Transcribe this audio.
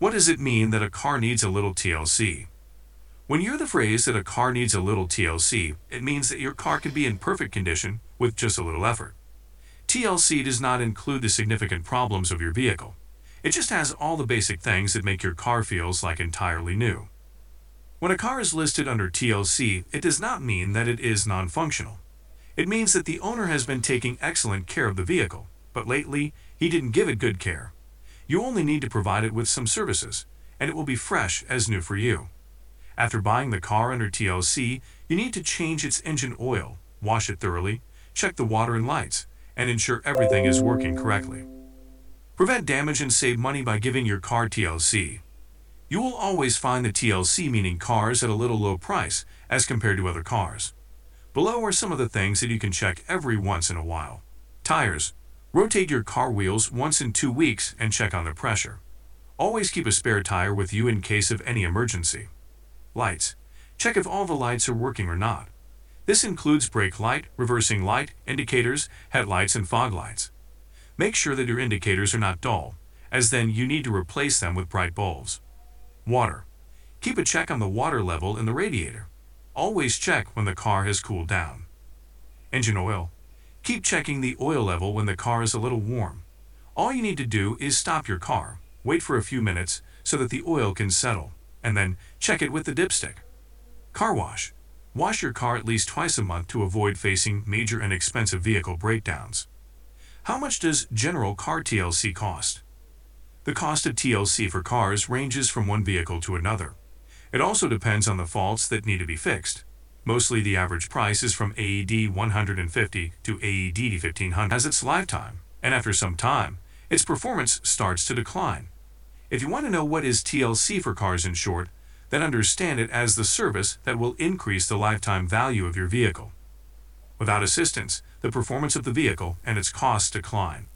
What does it mean that a car needs a little TLC? When you hear the phrase that a car needs a little TLC, it means that your car can be in perfect condition with just a little effort. TLC does not include the significant problems of your vehicle. It just has all the basic things that make your car feels like entirely new. When a car is listed under TLC, it does not mean that it is non-functional. It means that the owner has been taking excellent care of the vehicle, but lately he didn't give it good care. You only need to provide it with some services, and it will be fresh as new for you. After buying the car under TLC, you need to change its engine oil, wash it thoroughly, check the water and lights, and ensure everything is working correctly. Prevent damage and save money by giving your car TLC. You will always find the TLC meaning cars at a little low price as compared to other cars. Below are some of the things that you can check every once in a while. Tires. Rotate your car wheels once in two weeks and check on the pressure. Always keep a spare tire with you in case of any emergency. Lights. Check if all the lights are working or not. This includes brake light, reversing light, indicators, headlights, and fog lights. Make sure that your indicators are not dull, as then you need to replace them with bright bulbs. Water. Keep a check on the water level in the radiator. Always check when the car has cooled down. Engine oil. Keep checking the oil level when the car is a little warm. All you need to do is stop your car, wait for a few minutes so that the oil can settle, and then check it with the dipstick. Car wash. Wash your car at least twice a month to avoid facing major and expensive vehicle breakdowns. How much does general car TLC cost? The cost of TLC for cars ranges from one vehicle to another. It also depends on the faults that need to be fixed. Mostly the average price is from AED 150 to AED 1500 as its lifetime, and after some time, its performance starts to decline. If you want to know what is TLC for cars in short, then understand it as the service that will increase the lifetime value of your vehicle. Without assistance, the performance of the vehicle and its costs decline.